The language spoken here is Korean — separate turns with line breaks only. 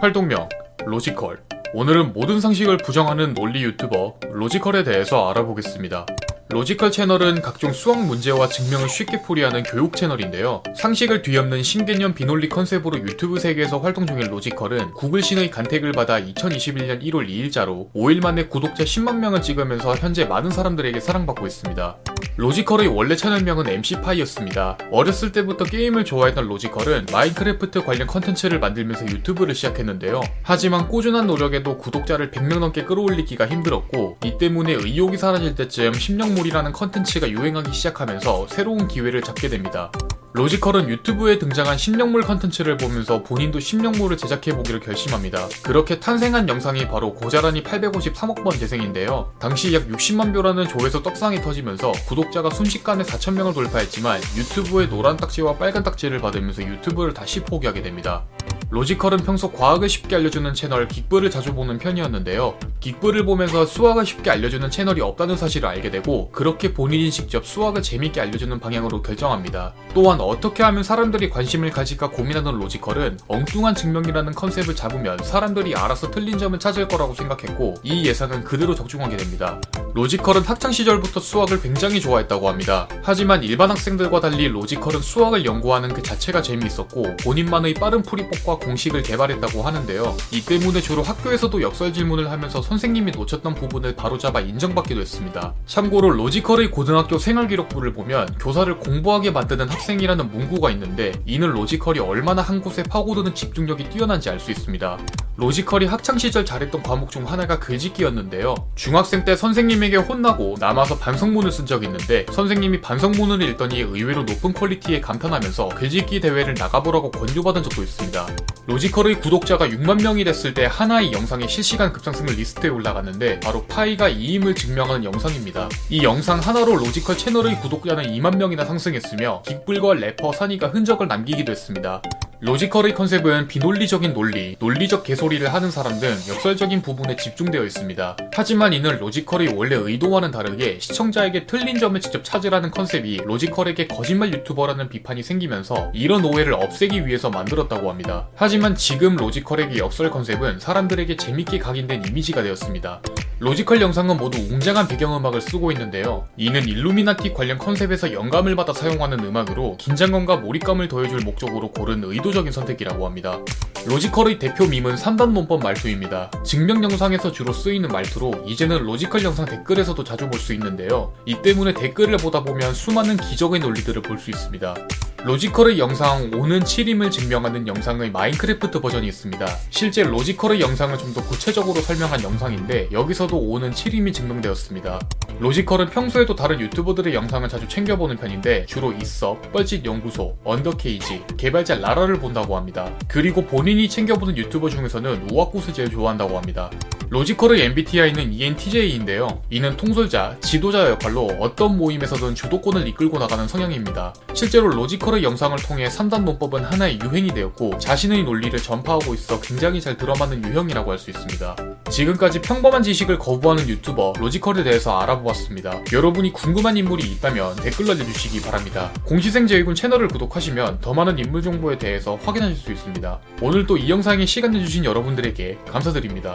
활동명 로지컬 오늘은 모든 상식을 부정하는 논리 유튜버 로지컬에 대해서 알아보겠습니다. 로지컬 채널은 각종 수학 문제와 증명을 쉽게 풀이하는 교육 채널인데요. 상식을 뒤엎는 신개념 비논리 컨셉으로 유튜브 세계에서 활동 중인 로지컬은 구글신의 간택을 받아 2021년 1월 2일자로 5일 만에 구독자 10만 명을 찍으면서 현재 많은 사람들에게 사랑받고 있습니다. 로지컬의 원래 채널명은 MC파이였습니다. 어렸을 때부터 게임을 좋아했던 로지컬은 마인크래프트 관련 컨텐츠를 만들면서 유튜브를 시작했는데요. 하지만 꾸준한 노력에도 구독자를 100명 넘게 끌어올리기가 힘들었고 이 때문에 의욕이 사라질 때쯤 심영물이라는 컨텐츠가 유행하기 시작하면서 새로운 기회를 잡게 됩니다. 로지컬은 유튜브에 등장한 심영물 컨텐츠를 보면서 본인도 심영물을 제작해보기로 결심합니다. 그렇게 탄생한 영상이 바로 고자라니 853억 번 재생인데요. 당시 약 60만 뷰라는 조회수 떡상이 터지면서 구독자가 순식간에 4천명을 돌파했지만 유튜브의 노란 딱지와 빨간 딱지를 받으면서 유튜브를 다시 포기하게 됩니다. 로지컬은 평소 과학을 쉽게 알려주는 채널 긱블을 자주 보는 편이었는데요. 긱블을 보면서 수학을 쉽게 알려주는 채널이 없다는 사실을 알게 되고 그렇게 본인이 직접 수학을 재밌게 알려주는 방향으로 결정합니다. 또한 어떻게 하면 사람들이 관심을 가질까 고민하는 로지컬은 엉뚱한 증명이라는 컨셉을 잡으면 사람들이 알아서 틀린 점을 찾을 거라고 생각했고 이 예상은 그대로 적중하게 됩니다. 로지컬은 학창 시절부터 수학을 굉장히 좋아했다고 합니다. 하지만 일반 학생들과 달리 로지컬은 수학을 연구하는 그 자체가 재미있었고 본인만의 빠른 풀이법과 공식을 개발했다고 하는데요. 이 때문에 주로 학교에서도 역설 질문을 하면서 선생님이 놓쳤던 부분을 바로잡아 인정받기도 했습니다. 참고로 로지컬의 고등학교 생활기록부를 보면 교사를 공부하게 만드는 학생이라는 문구가 있는데 이는 로지컬이 얼마나 한 곳에 파고드는 집중력이 뛰어난지 알 수 있습니다. 로지컬이 학창시절 잘했던 과목 중 하나가 글짓기였는데요. 중학생 때 선생님에게 혼나고 남아서 반성문을 쓴 적이 있는데 선생님이 반성문을 읽더니 의외로 높은 퀄리티에 감탄하면서 글짓기 대회를 나가보라고 권유받은 적도 있습니다. 로지컬의 구독자가 6만 명이 됐을 때 하나의 영상이 실시간 급상승 리스트에 올라갔는데 바로 파이가 2임을 증명하는 영상입니다. 이 영상 하나로 로지컬 채널의 구독자는 2만 명이나 상승했으며 긱블과 래퍼 산이가 흔적을 남기기도 했습니다. 로지컬의 컨셉은 비논리적인 논리, 논리적 개소리를 하는 사람 등 역설적인 부분에 집중되어 있습니다. 하지만 이는 로지컬의 원래 의도와는 다르게 시청자에게 틀린 점을 직접 찾으라는 컨셉이 로지컬에게 거짓말 유튜버라는 비판이 생기면서 이런 오해를 없애기 위해서 만들었다고 합니다. 하지만 지금 로지컬에게 역설 컨셉은 사람들에게 재밌게 각인된 이미지가 되었습니다. 로지컬 영상은 모두 웅장한 배경음악을 쓰고 있는데요. 이는 일루미나티 관련 컨셉에서 영감을 받아 사용하는 음악으로 긴장감과 몰입감을 더해줄 목적으로 고른 의도적인 선택이라고 합니다. 로지컬의 대표 밈은 3단 논법 말투입니다. 증명 영상에서 주로 쓰이는 말투로 이제는 로지컬 영상 댓글에서도 자주 볼 수 있는데요. 이 때문에 댓글을 보다 보면 수많은 기적의 논리들을 볼 수 있습니다. 로지컬의 영상 5는 7임을 증명하는 영상의 마인크래프트 버전이 있습니다. 실제 로지컬의 영상을 좀 더 구체적으로 설명한 영상인데 여기서도 5는 7임이 증명되었습니다. 로지컬은 평소에도 다른 유튜버들의 영상을 자주 챙겨보는 편인데 주로 있어, 뻘짓 연구소, 언더케이지, 개발자 라라를 본다고 합니다. 그리고 본인이 챙겨보는 유튜버 중에서는 우왁굳을 제일 좋아한다고 합니다. 로지컬의 MBTI는 ENTJ인데요. 이는 통솔자, 지도자 역할로 어떤 모임에서든 주도권을 이끌고 나가는 성향입니다. 실제로 로지컬의 영상을 통해 3단 논법은 하나의 유행이 되었고 자신의 논리를 전파하고 있어 굉장히 잘 들어맞는 유형이라고 할 수 있습니다. 지금까지 평범한 지식을 거부하는 유튜버 로지컬에 대해서 알아보았습니다. 여러분이 궁금한 인물이 있다면 댓글 알려주시기 바랍니다. 공시생 제이군 채널을 구독하시면 더 많은 인물 정보에 대해서 확인하실 수 있습니다. 오늘도 이 영상에 시간 내주신 여러분들에게 감사드립니다.